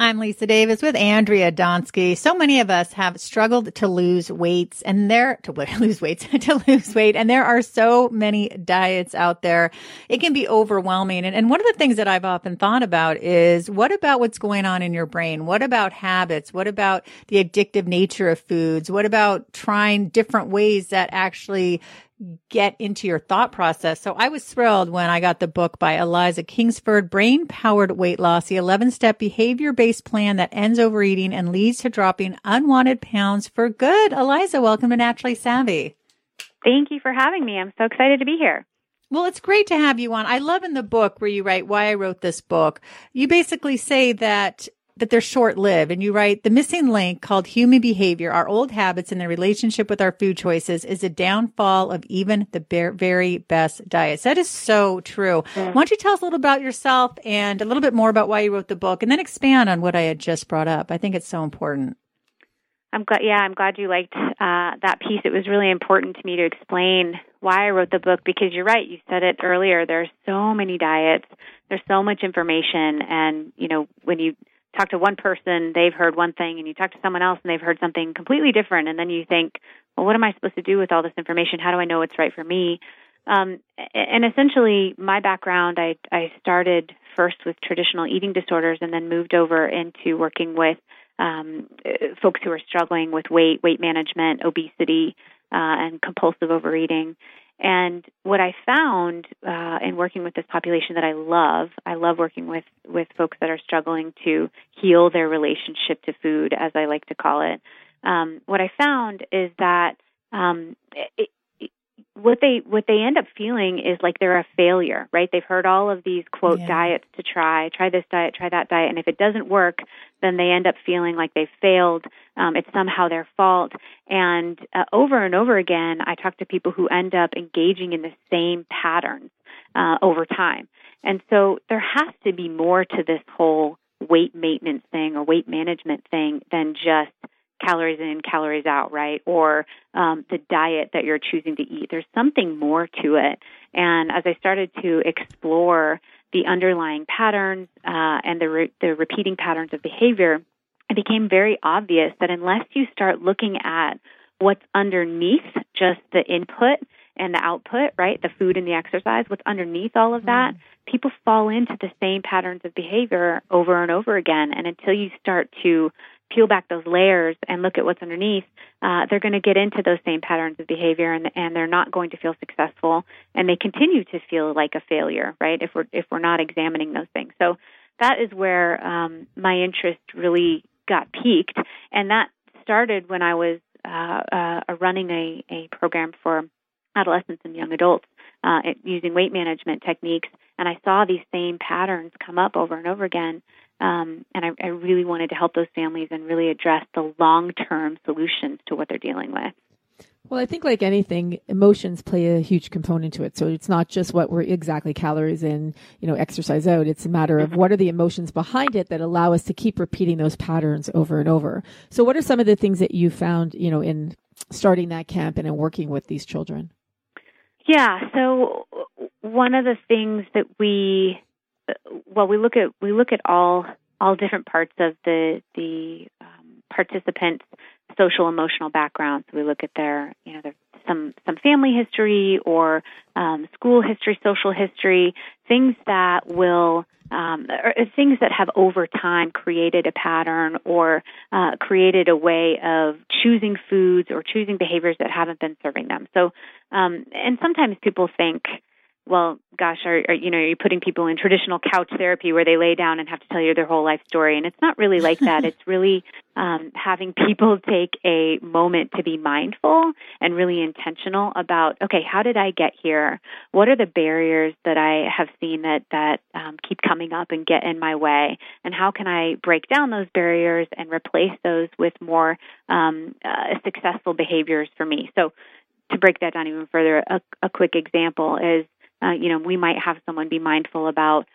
I'm Lisa Davis with Andrea Donsky. So many of us have struggled to lose weights and there to lose weights, to lose weight. And there are so many diets out there. It can be overwhelming. And, and one of the things that I've often thought about is what about what's going on in your brain? What about habits? What about the addictive nature of foods? What about trying different ways that actually get into your thought process. So I was thrilled when I got the book by Eliza Kingsford, Brain Powered Weight Loss, the 11 step behavior based plan that ends overeating and leads to dropping unwanted pounds for good. Eliza, welcome to Naturally Savvy. Thank you for having me. I'm so excited to be here. Well, it's great to have you on. I love in the book where you write why I wrote this book. You basically say that that they're short lived. And you write the missing link called human behavior, our old habits and the relationship with our food choices is a downfall of even the very best diets. That is so true. Mm. Why don't you tell us a little about yourself and a little bit more about why you wrote the book and then expand on what I had just brought up. I think it's so important. I'm glad. Yeah, I'm glad you liked uh, that piece. It was really important to me to explain why I wrote the book because you're right. You said it earlier. There's so many diets. There's so much information, and you know when you talk to one person, they've heard one thing, and you talk to someone else and they've heard something completely different, and then you think, well, what am I supposed to do with all this information? How do I know what's right for me? Um, and essentially, my background, I, I started first with traditional eating disorders and then moved over into working with um, folks who are struggling with weight, weight management, obesity, uh, and compulsive overeating. And what I found uh, in working with this population that I love, I love working with with folks that are struggling to heal their relationship to food, as I like to call it. Um, what I found is that um, what they what they end up feeling is like they're a failure, right? They've heard all of these quote yeah. diets to try, try this diet, try that diet, and if it doesn't work, then they end up feeling like they've failed. Um, it's somehow their fault. And uh, over and over again, I talk to people who end up engaging in the same patterns uh, over time. And so there has to be more to this whole weight maintenance thing or weight management thing than just calories in, calories out, right? Or um, the diet that you're choosing to eat. There's something more to it. And as I started to explore the underlying patterns uh, and the, re- the repeating patterns of behavior, it became very obvious that unless you start looking at what's underneath just the input and the output, right? The food and the exercise, what's underneath all of that, mm-hmm. people fall into the same patterns of behavior over and over again. And until you start to peel back those layers and look at what's underneath, uh, they're going to get into those same patterns of behavior and, and they're not going to feel successful and they continue to feel like a failure, right? If we're, if we're not examining those things. So that is where um, my interest really got piqued. And that started when I was uh, uh, running a, a program for adolescents and young adults uh, using weight management techniques. And I saw these same patterns come up over and over again. Um, and I, I really wanted to help those families and really address the long term solutions to what they're dealing with. Well, I think like anything, emotions play a huge component to it. So it's not just what we're exactly calories in, you know, exercise out. It's a matter of what are the emotions behind it that allow us to keep repeating those patterns over and over. So what are some of the things that you found, you know, in starting that camp and in working with these children? Yeah. So one of the things that we well, we look at we look at all all different parts of the the um, participants' social emotional backgrounds. We look at their you know their some some family history or um, school history, social history, things that will um, or things that have over time created a pattern or uh, created a way of choosing foods or choosing behaviors that haven't been serving them. So, um, and sometimes people think, well, gosh, are, are you know, are you putting people in traditional couch therapy where they lay down and have to tell you their whole life story? And it's not really like that. it's really um, having people take a moment to be mindful and really intentional about, okay, how did I get here? What are the barriers that I have seen that that um, keep coming up and get in my way? And how can I break down those barriers and replace those with more um, uh, successful behaviors for me? So to break that down even further, a, a quick example is uh, you know, we might have someone be mindful about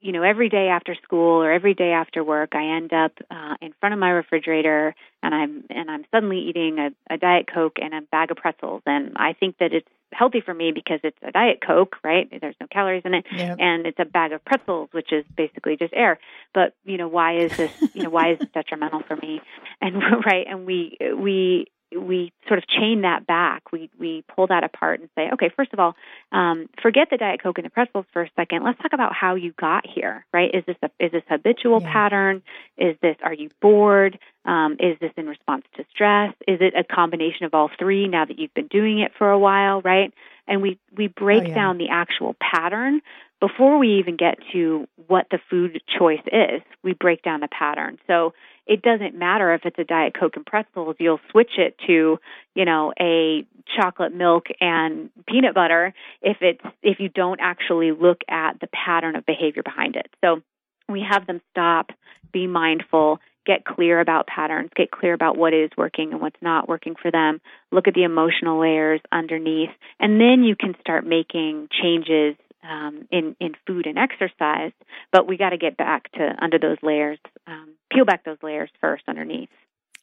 you know, every day after school or every day after work, I end up uh, in front of my refrigerator and I'm and I'm suddenly eating a, a diet coke and a bag of pretzels, and I think that it's healthy for me because it's a diet coke, right? There's no calories in it, Yep. and it's a bag of pretzels, which is basically just air. But you know, why is this? You know, why is this detrimental for me? And right, and we we we sort of chain that back. We we pull that apart and say, okay, first of all, um, forget the diet coke and the pretzels for a second. Let's talk about how you got here. Right? Is this a is this habitual Yeah. pattern? Is this are you bored? Um, is this in response to stress? Is it a combination of all three? Now that you've been doing it for a while, right? And we we break Oh, yeah. down the actual pattern before we even get to what the food choice is. We break down the pattern. So it doesn't matter if it's a diet coke and pretzels you'll switch it to you know a chocolate milk and peanut butter if it's if you don't actually look at the pattern of behavior behind it. So we have them stop be mindful get clear about patterns get clear about what is working and what's not working for them look at the emotional layers underneath and then you can start making changes um, in in food and exercise but we got to get back to under those layers um, peel back those layers first underneath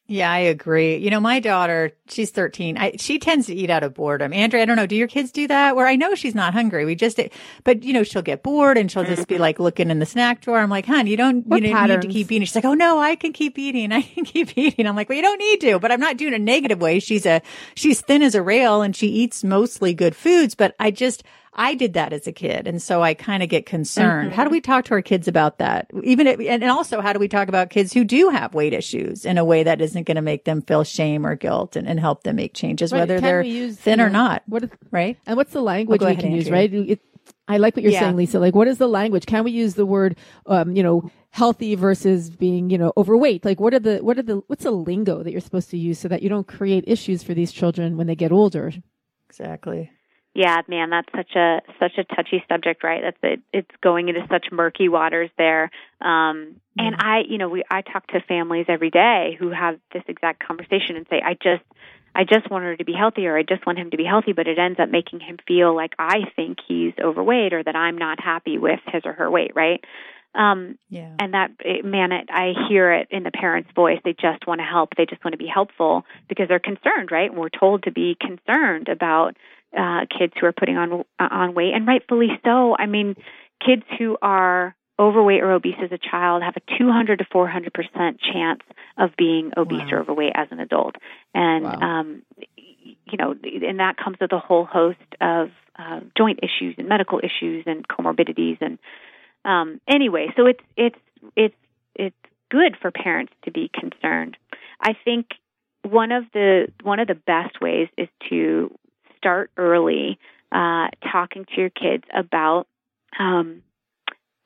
Yeah, I agree. You know, my daughter, she's 13. I, she tends to eat out of boredom. Andrea, I don't know. Do your kids do that? Where I know she's not hungry. We just, but you know, she'll get bored and she'll just be like looking in the snack drawer. I'm like, hon, you don't, What you know, need to keep eating. She's like, oh no, I can keep eating. I can keep eating. I'm like, well, you don't need to, but I'm not doing it a negative way. She's a, she's thin as a rail and she eats mostly good foods, but I just, I did that as a kid. And so I kind of get concerned. How do we talk to our kids about that? Even, if, and also how do we talk about kids who do have weight issues in a way that isn't going to make them feel shame or guilt and, and help them make changes, Right, whether can they're use, thin or not. What is, Right? and what's the language we ahead, can use, right? It, I like what you're Yeah. saying, Lisa. Like, what is the language? Can we use the word, um, you know, healthy versus being, you know, overweight? Like, what are the, what are the, what's the lingo that you're supposed to use so that you don't create issues for these children when they get older? Exactly. Yeah, man, that's such a such a touchy subject, right? That's it. It's going into such murky waters there. Um, and I, you know, we I talk to families every day who have this exact conversation and say, I just I just want her to be healthy or I just want him to be healthy, but it ends up making him feel like I think he's overweight or that I'm not happy with his or her weight, right? Um, Yeah. and that it, man it, i hear it in the parents voice they just want to help they just want to be helpful because they're concerned right and we're told to be concerned about uh, kids who are putting on uh, on weight and rightfully so i mean kids who are overweight or obese as a child have a 200 to 400 percent chance of being obese Wow. or overweight as an adult and Wow. um you know and that comes with a whole host of uh, joint issues and medical issues and comorbidities and um, anyway, so it's it's it's it's good for parents to be concerned. I think one of the one of the best ways is to start early, uh, talking to your kids about um,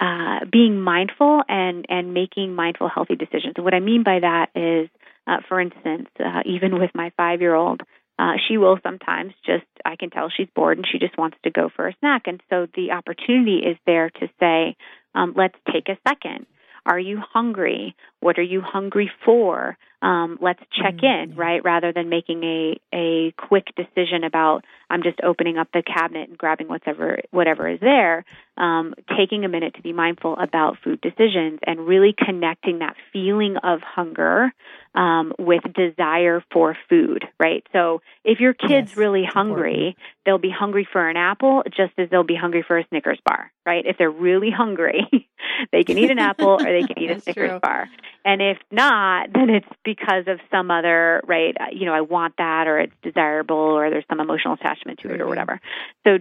uh, being mindful and and making mindful, healthy decisions. What I mean by that is, uh, for instance, uh, even with my five year old. Uh, she will sometimes just, I can tell she's bored and she just wants to go for a snack. And so the opportunity is there to say, um, let's take a second. Are you hungry? What are you hungry for? Um, let's check Mm, in, right? Rather than making a, a quick decision about I'm just opening up the cabinet and grabbing whatever whatever is there. Um, taking a minute to be mindful about food decisions and really connecting that feeling of hunger um, with desire for food, right? So if your kid's Yes, really hungry, they'll be hungry for an apple just as they'll be hungry for a Snickers bar, right? If they're really hungry, they can eat an apple or they can eat a Snickers true. bar. And if not, then it's because of some other, right, you know, I want that or it's desirable or there's some emotional attachment to it or whatever. So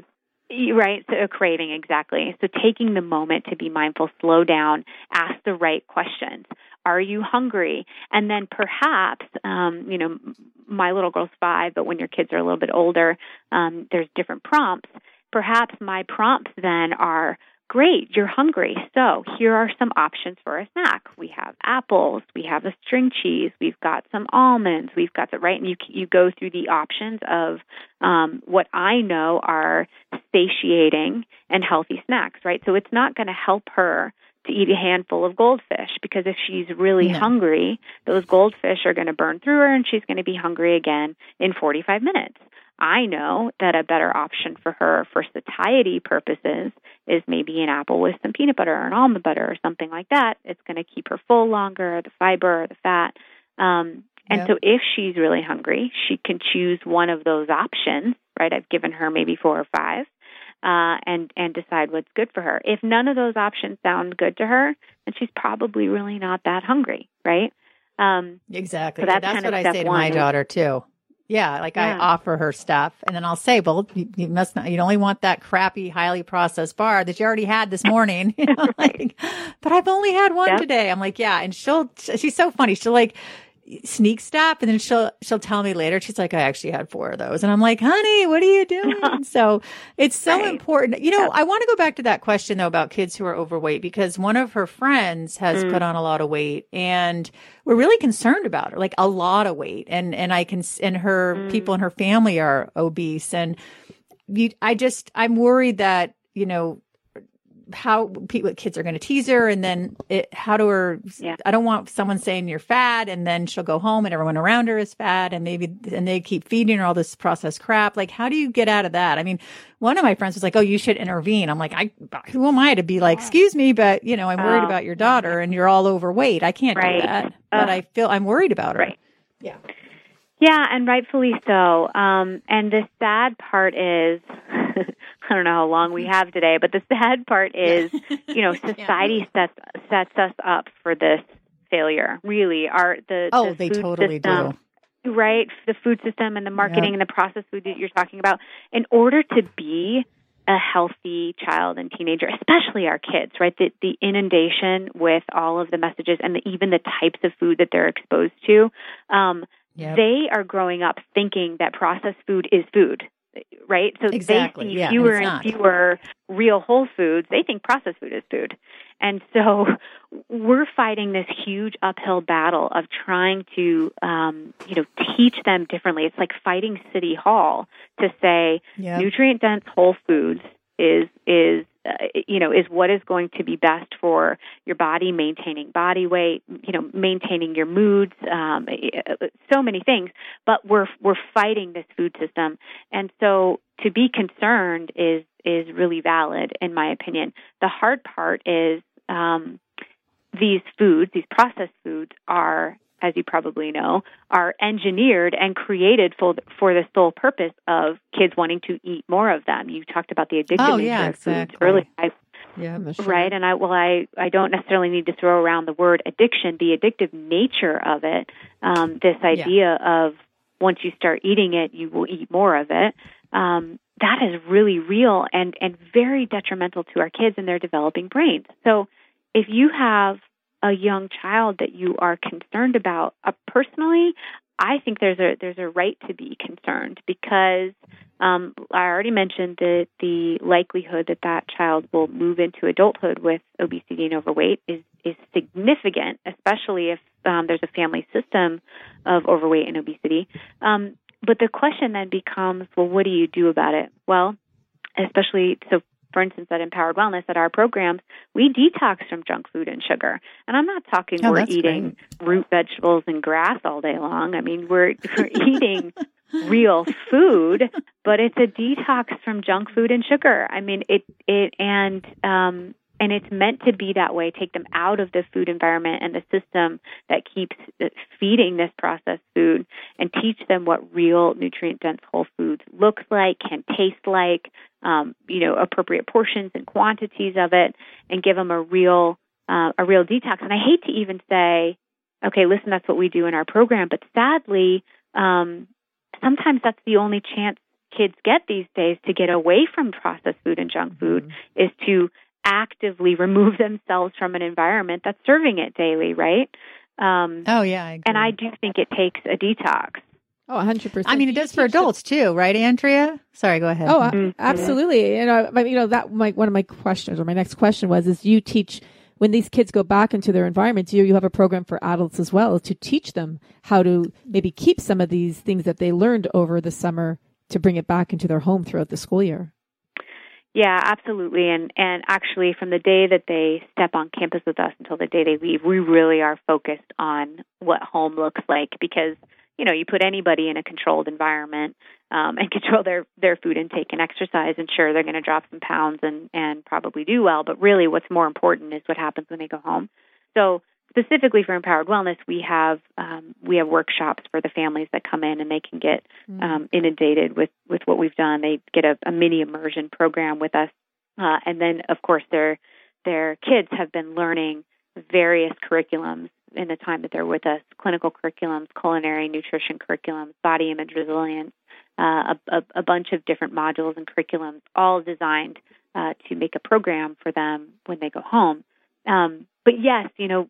Right, so a craving, exactly. So taking the moment to be mindful, slow down, ask the right questions. Are you hungry? And then perhaps, um, you know, my little girl's five, but when your kids are a little bit older, um, there's different prompts. Perhaps my prompts then are great, you're hungry. So here are some options for a snack. We have apples, we have a string cheese, we've got some almonds, we've got the right, and you you go through the options of um, what I know are satiating and healthy snacks. Right. So it's not going to help her to eat a handful of goldfish because if she's really No. hungry, those goldfish are going to burn through her and she's going to be hungry again in 45 minutes. I know that a better option for her for satiety purposes is maybe an apple with some peanut butter or an almond butter or something like that. It's going to keep her full longer, the fiber or the fat. Um, and yep. so if she's really hungry, she can choose one of those options, right? I've given her maybe four or five, uh, and and decide what's good for her. If none of those options sound good to her, then she's probably really not that hungry, right? Um, exactly. So that's, that's what I say to my daughter too. Yeah, like yeah. I offer her stuff, and then I'll say, "Well, you, you, must not. You only want that crappy, highly processed bar that you already had this morning." You know, like, but I've only had one today. I'm like, "Yeah," and she'll. She's so funny. She'll like sneak stop and then she'll she'll tell me later she's like i actually had four of those and i'm like honey what are you doing so it's so right. important you know yeah. i want to go back to that question though about kids who are overweight because one of her friends has mm. put on a lot of weight and we're really concerned about her like a lot of weight and and i can and her mm. people in her family are obese and you i just i'm worried that you know how people, kids are going to tease her and then it, how do her, yeah. I don't want someone saying you're fat and then she'll go home and everyone around her is fat and maybe, and they keep feeding her all this processed crap. Like, how do you get out of that? I mean, one of my friends was like, Oh, you should intervene. I'm like, I, who am I to be like, excuse me, but you know, I'm worried oh. about your daughter and you're all overweight. I can't right. do that, but I feel I'm worried about her. Right. Yeah. Yeah, and rightfully so. Um, and the sad part is, I don't know how long we have today, but the sad part is, you know, society yeah. sets sets us up for this failure. Really, our the oh, the they totally system, do. Right, the food system and the marketing yep. and the processed food that you're talking about. In order to be a healthy child and teenager, especially our kids, right? The, the inundation with all of the messages and the, even the types of food that they're exposed to, um, Yep. They are growing up thinking that processed food is food, right? So exactly. they see yeah, fewer and fewer real whole foods. They think processed food is food. And so we're fighting this huge uphill battle of trying to, um, you know, teach them differently. It's like fighting City Hall to say yep. nutrient dense whole foods is is you know is what is going to be best for your body maintaining body weight you know maintaining your moods um, so many things. But we're we're fighting this food system. And so to be concerned is is really valid in my opinion. The hard part is um, these foods these processed foods are as you probably know, are engineered and created for for the sole purpose of kids wanting to eat more of them. You talked about the addictive oh, nature yeah, of exactly. earlier. I, yeah, sure. right. And I well, I I don't necessarily need to throw around the word addiction. The addictive nature of it, um, this idea yeah. of once you start eating it, you will eat more of it. Um, that is really real and and very detrimental to our kids and their developing brains. So if you have a young child that you are concerned about. Uh, personally, I think there's a there's a right to be concerned because um, I already mentioned that the likelihood that that child will move into adulthood with obesity and overweight is is significant, especially if um, there's a family system of overweight and obesity. Um, but the question then becomes, well, what do you do about it? Well, especially so for instance, at Empowered Wellness, at our programs, we detox from junk food and sugar. And I'm not talking oh, we're eating great. root vegetables and grass all day long. I mean, we're, we're eating real food, but it's a detox from junk food and sugar. I mean, it, it, and, um, and it's meant to be that way take them out of the food environment and the system that keeps feeding this processed food and teach them what real nutrient dense whole foods looks like can taste like um, you know appropriate portions and quantities of it and give them a real uh, a real detox and i hate to even say okay listen that's what we do in our program but sadly um, sometimes that's the only chance kids get these days to get away from processed food and junk food mm-hmm. is to actively remove themselves from an environment that's serving it daily, right? Um, oh yeah, I and I do think it takes a detox. Oh, 100%. I mean, it does for adults too, right, Andrea? Sorry, go ahead. Oh, mm-hmm. absolutely. And uh, you know, that my, one of my questions or my next question was, is you teach when these kids go back into their environment, you, you have a program for adults as well to teach them how to maybe keep some of these things that they learned over the summer to bring it back into their home throughout the school year. Yeah, absolutely. And and actually from the day that they step on campus with us until the day they leave, we really are focused on what home looks like because, you know, you put anybody in a controlled environment, um, and control their their food intake and exercise. And sure, they're going to drop some pounds and and probably do well. But really, what's more important is what happens when they go home. So specifically for empowered wellness, we have um, we have workshops for the families that come in, and they can get mm. um, inundated with with what we've done. They get a, a mini immersion program with us, uh, and then of course their their kids have been learning various curriculums in the time that they're with us: clinical curriculums, culinary, nutrition curriculums, body image resilience, uh, a, a, a, bunch of different modules and curriculums, all designed uh, to make a program for them when they go home. Um, but yes, you know,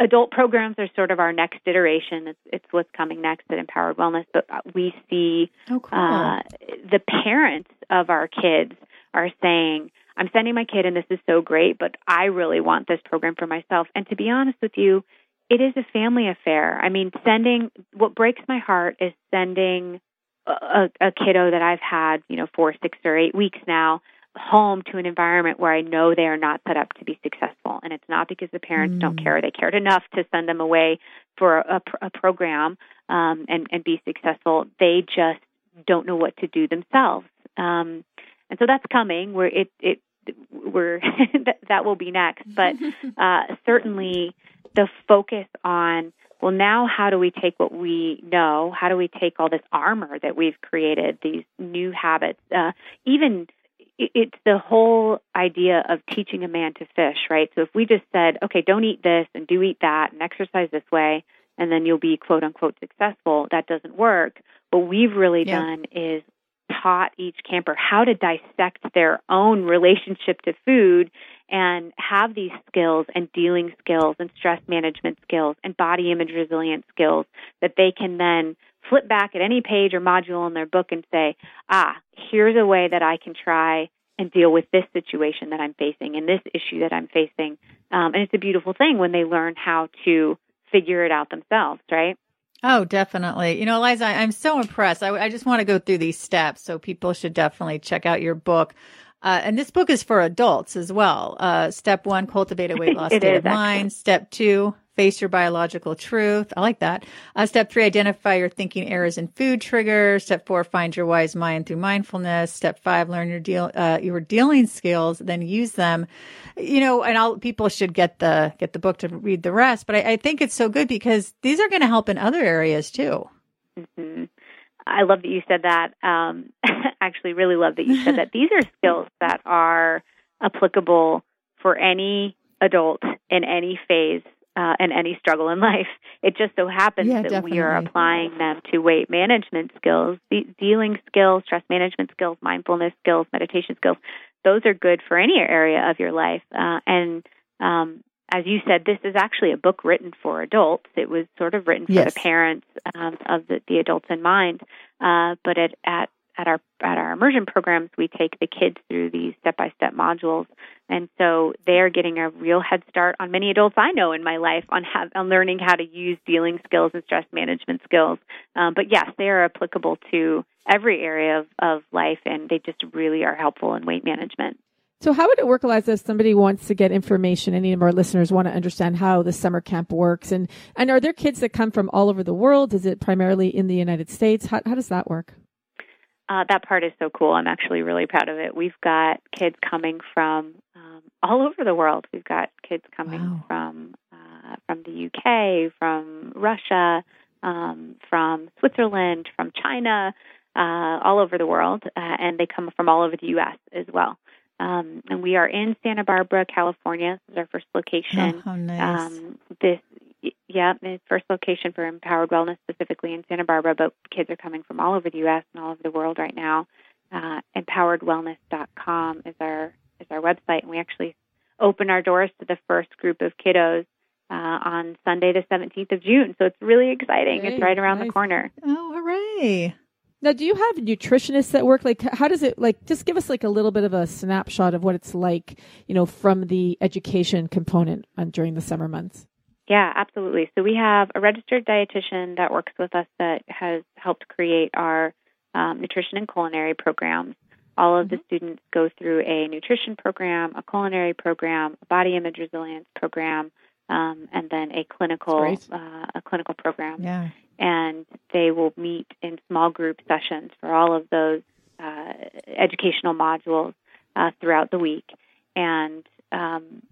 adult programs are sort of our next iteration. It's, it's what's coming next at Empowered Wellness. But we see oh, cool. uh, the parents of our kids are saying, I'm sending my kid, and this is so great, but I really want this program for myself. And to be honest with you, it is a family affair. I mean, sending what breaks my heart is sending a, a kiddo that I've had, you know, for six or eight weeks now home to an environment where I know they are not set up to be successful. And it's not because the parents mm. don't care. They cared enough to send them away for a, a program um, and, and be successful. They just don't know what to do themselves. Um, and so that's coming. Where it it we're that, that will be next. But uh, certainly the focus on well now how do we take what we know how do we take all this armor that we've created these new habits uh, even it's the whole idea of teaching a man to fish, right? So if we just said, okay, don't eat this and do eat that and exercise this way, and then you'll be quote unquote successful, that doesn't work. What we've really yeah. done is taught each camper how to dissect their own relationship to food and have these skills and dealing skills and stress management skills and body image resilience skills that they can then flip back at any page or module in their book and say, ah, here's a way that I can try and deal with this situation that I'm facing and this issue that I'm facing. Um, and it's a beautiful thing when they learn how to figure it out themselves, right? Oh, definitely. You know, Eliza, I'm so impressed. I, I just want to go through these steps. So people should definitely check out your book. Uh, and this book is for adults as well. Uh, step one, cultivate a weight loss state of mind. Step two, face your biological truth. I like that. Uh, step three, identify your thinking errors and food triggers. Step four, find your wise mind through mindfulness. Step five, learn your deal, uh, your dealing skills, then use them. You know, and all people should get the, get the book to read the rest. But I, I think it's so good because these are going to help in other areas too. Mm-hmm. I love that you said that. Um, actually, really love that you said that. These are skills that are applicable for any adult in any phase uh, and any struggle in life. It just so happens yeah, that definitely. we are applying them to weight management skills, de- dealing skills, stress management skills, mindfulness skills, meditation skills. Those are good for any area of your life. Uh, and um, as you said, this is actually a book written for adults. It was sort of written for yes. the parents um, of the, the adults in mind. Uh, but at, at at our at our immersion programs, we take the kids through these step by step modules, and so they are getting a real head start on many adults I know in my life on have, on learning how to use dealing skills and stress management skills. Um, but yes, they are applicable to every area of, of life, and they just really are helpful in weight management. So, how would it work, Eliza, if somebody wants to get information? Any of our listeners want to understand how the summer camp works, and and are there kids that come from all over the world? Is it primarily in the United States? How how does that work? Uh, that part is so cool. I'm actually really proud of it. We've got kids coming from um, all over the world. We've got kids coming wow. from uh, from the UK, from Russia, um, from Switzerland, from China, uh, all over the world, uh, and they come from all over the U.S. as well. Um, and we are in Santa Barbara, California. This is our first location. Oh, nice. Um, this yeah, the first location for Empowered Wellness specifically in Santa Barbara, but kids are coming from all over the U.S. and all over the world right now. Uh, empoweredwellness.com is our is our website, and we actually open our doors to the first group of kiddos uh, on Sunday, the 17th of June. So it's really exciting. Great. It's right around nice. the corner. Oh, hooray! Now, do you have nutritionists that work? Like, how does it like? Just give us like a little bit of a snapshot of what it's like, you know, from the education component on, during the summer months. Yeah, absolutely. So we have a registered dietitian that works with us that has helped create our um, nutrition and culinary programs. All of mm-hmm. the students go through a nutrition program, a culinary program, a body image resilience program, um, and then a clinical uh, a clinical program. Yeah. and they will meet in small group sessions for all of those uh, educational modules uh, throughout the week. And um,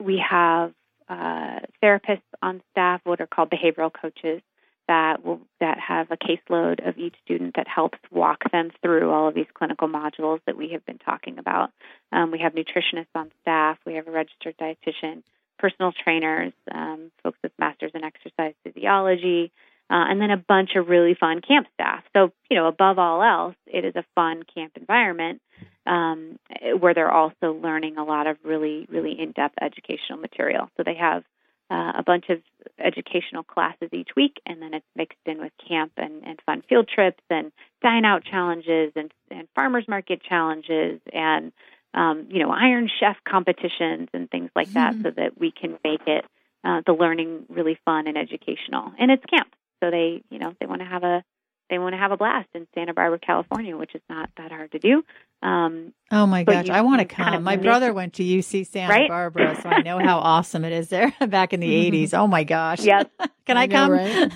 we have uh, therapists on staff, what are called behavioral coaches, that will that have a caseload of each student that helps walk them through all of these clinical modules that we have been talking about. Um, we have nutritionists on staff. We have a registered dietitian, personal trainers, um, folks with masters in exercise physiology, uh, and then a bunch of really fun camp staff. So, you know, above all else, it is a fun camp environment um, where they're also learning a lot of really, really in depth educational material. So they have uh, a bunch of educational classes each week, and then it's mixed in with camp and, and fun field trips and dine out challenges and, and farmers market challenges and um, you know Iron Chef competitions and things like that, mm-hmm. so that we can make it uh, the learning really fun and educational. And it's camp, so they you know they want to have a they want to have a blast in Santa Barbara, California, which is not that hard to do. Um, oh my gosh, I want to come. Kind of my brother went to UC Santa right? Barbara, so I know how awesome it is there back in the 80s. Mm-hmm. Oh my gosh. Yep. can I, I know, come? Right?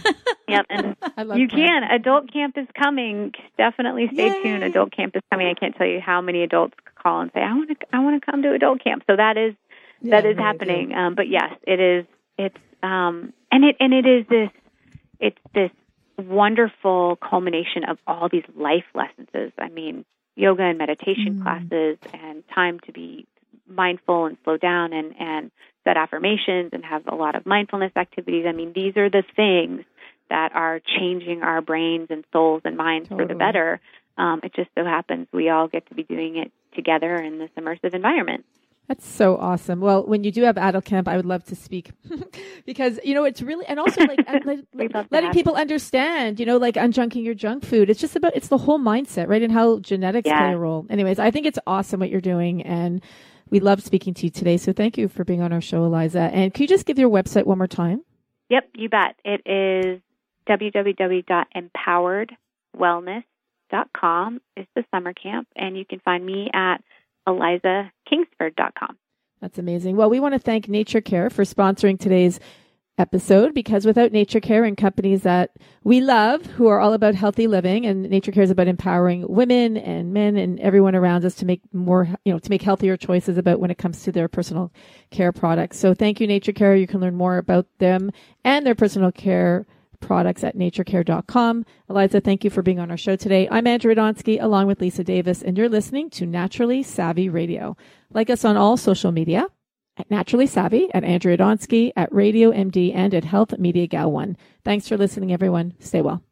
yep. And you camp. can. Adult camp is coming. Definitely stay Yay. tuned. Adult camp is coming. I can't tell you how many adults call and say, I want to, I want to come to adult camp. So that is, yeah, that is happening. Um, but yes, it is, it's, um, and it, and it is this, it's this wonderful culmination of all these life lessons. I mean, yoga and meditation mm. classes and time to be mindful and slow down and, and set affirmations and have a lot of mindfulness activities. I mean, these are the things that are changing our brains and souls and minds totally. for the better. Um, it just so happens we all get to be doing it together in this immersive environment. That's so awesome. Well, when you do have adult camp, I would love to speak because you know it's really and also like, like letting people understand, you know, like unjunking your junk food. It's just about it's the whole mindset, right, and how genetics yeah. play a role. Anyways, I think it's awesome what you're doing, and we love speaking to you today. So thank you for being on our show, Eliza. And can you just give your website one more time? Yep, you bet. It is www.empoweredwellness.com is the summer camp, and you can find me at elizakingsford.com. That's amazing. Well, we want to thank Nature Care for sponsoring today's episode because without Nature Care and companies that we love who are all about healthy living and Nature Care is about empowering women and men and everyone around us to make more, you know, to make healthier choices about when it comes to their personal care products. So thank you, Nature Care. You can learn more about them and their personal care products at naturecare.com. Eliza, thank you for being on our show today. I'm Andrea Donsky along with Lisa Davis, and you're listening to Naturally Savvy Radio. Like us on all social media at Naturally Savvy, at Andrea Donsky, at Radio MD, and at Health Media Gal One. Thanks for listening, everyone. Stay well.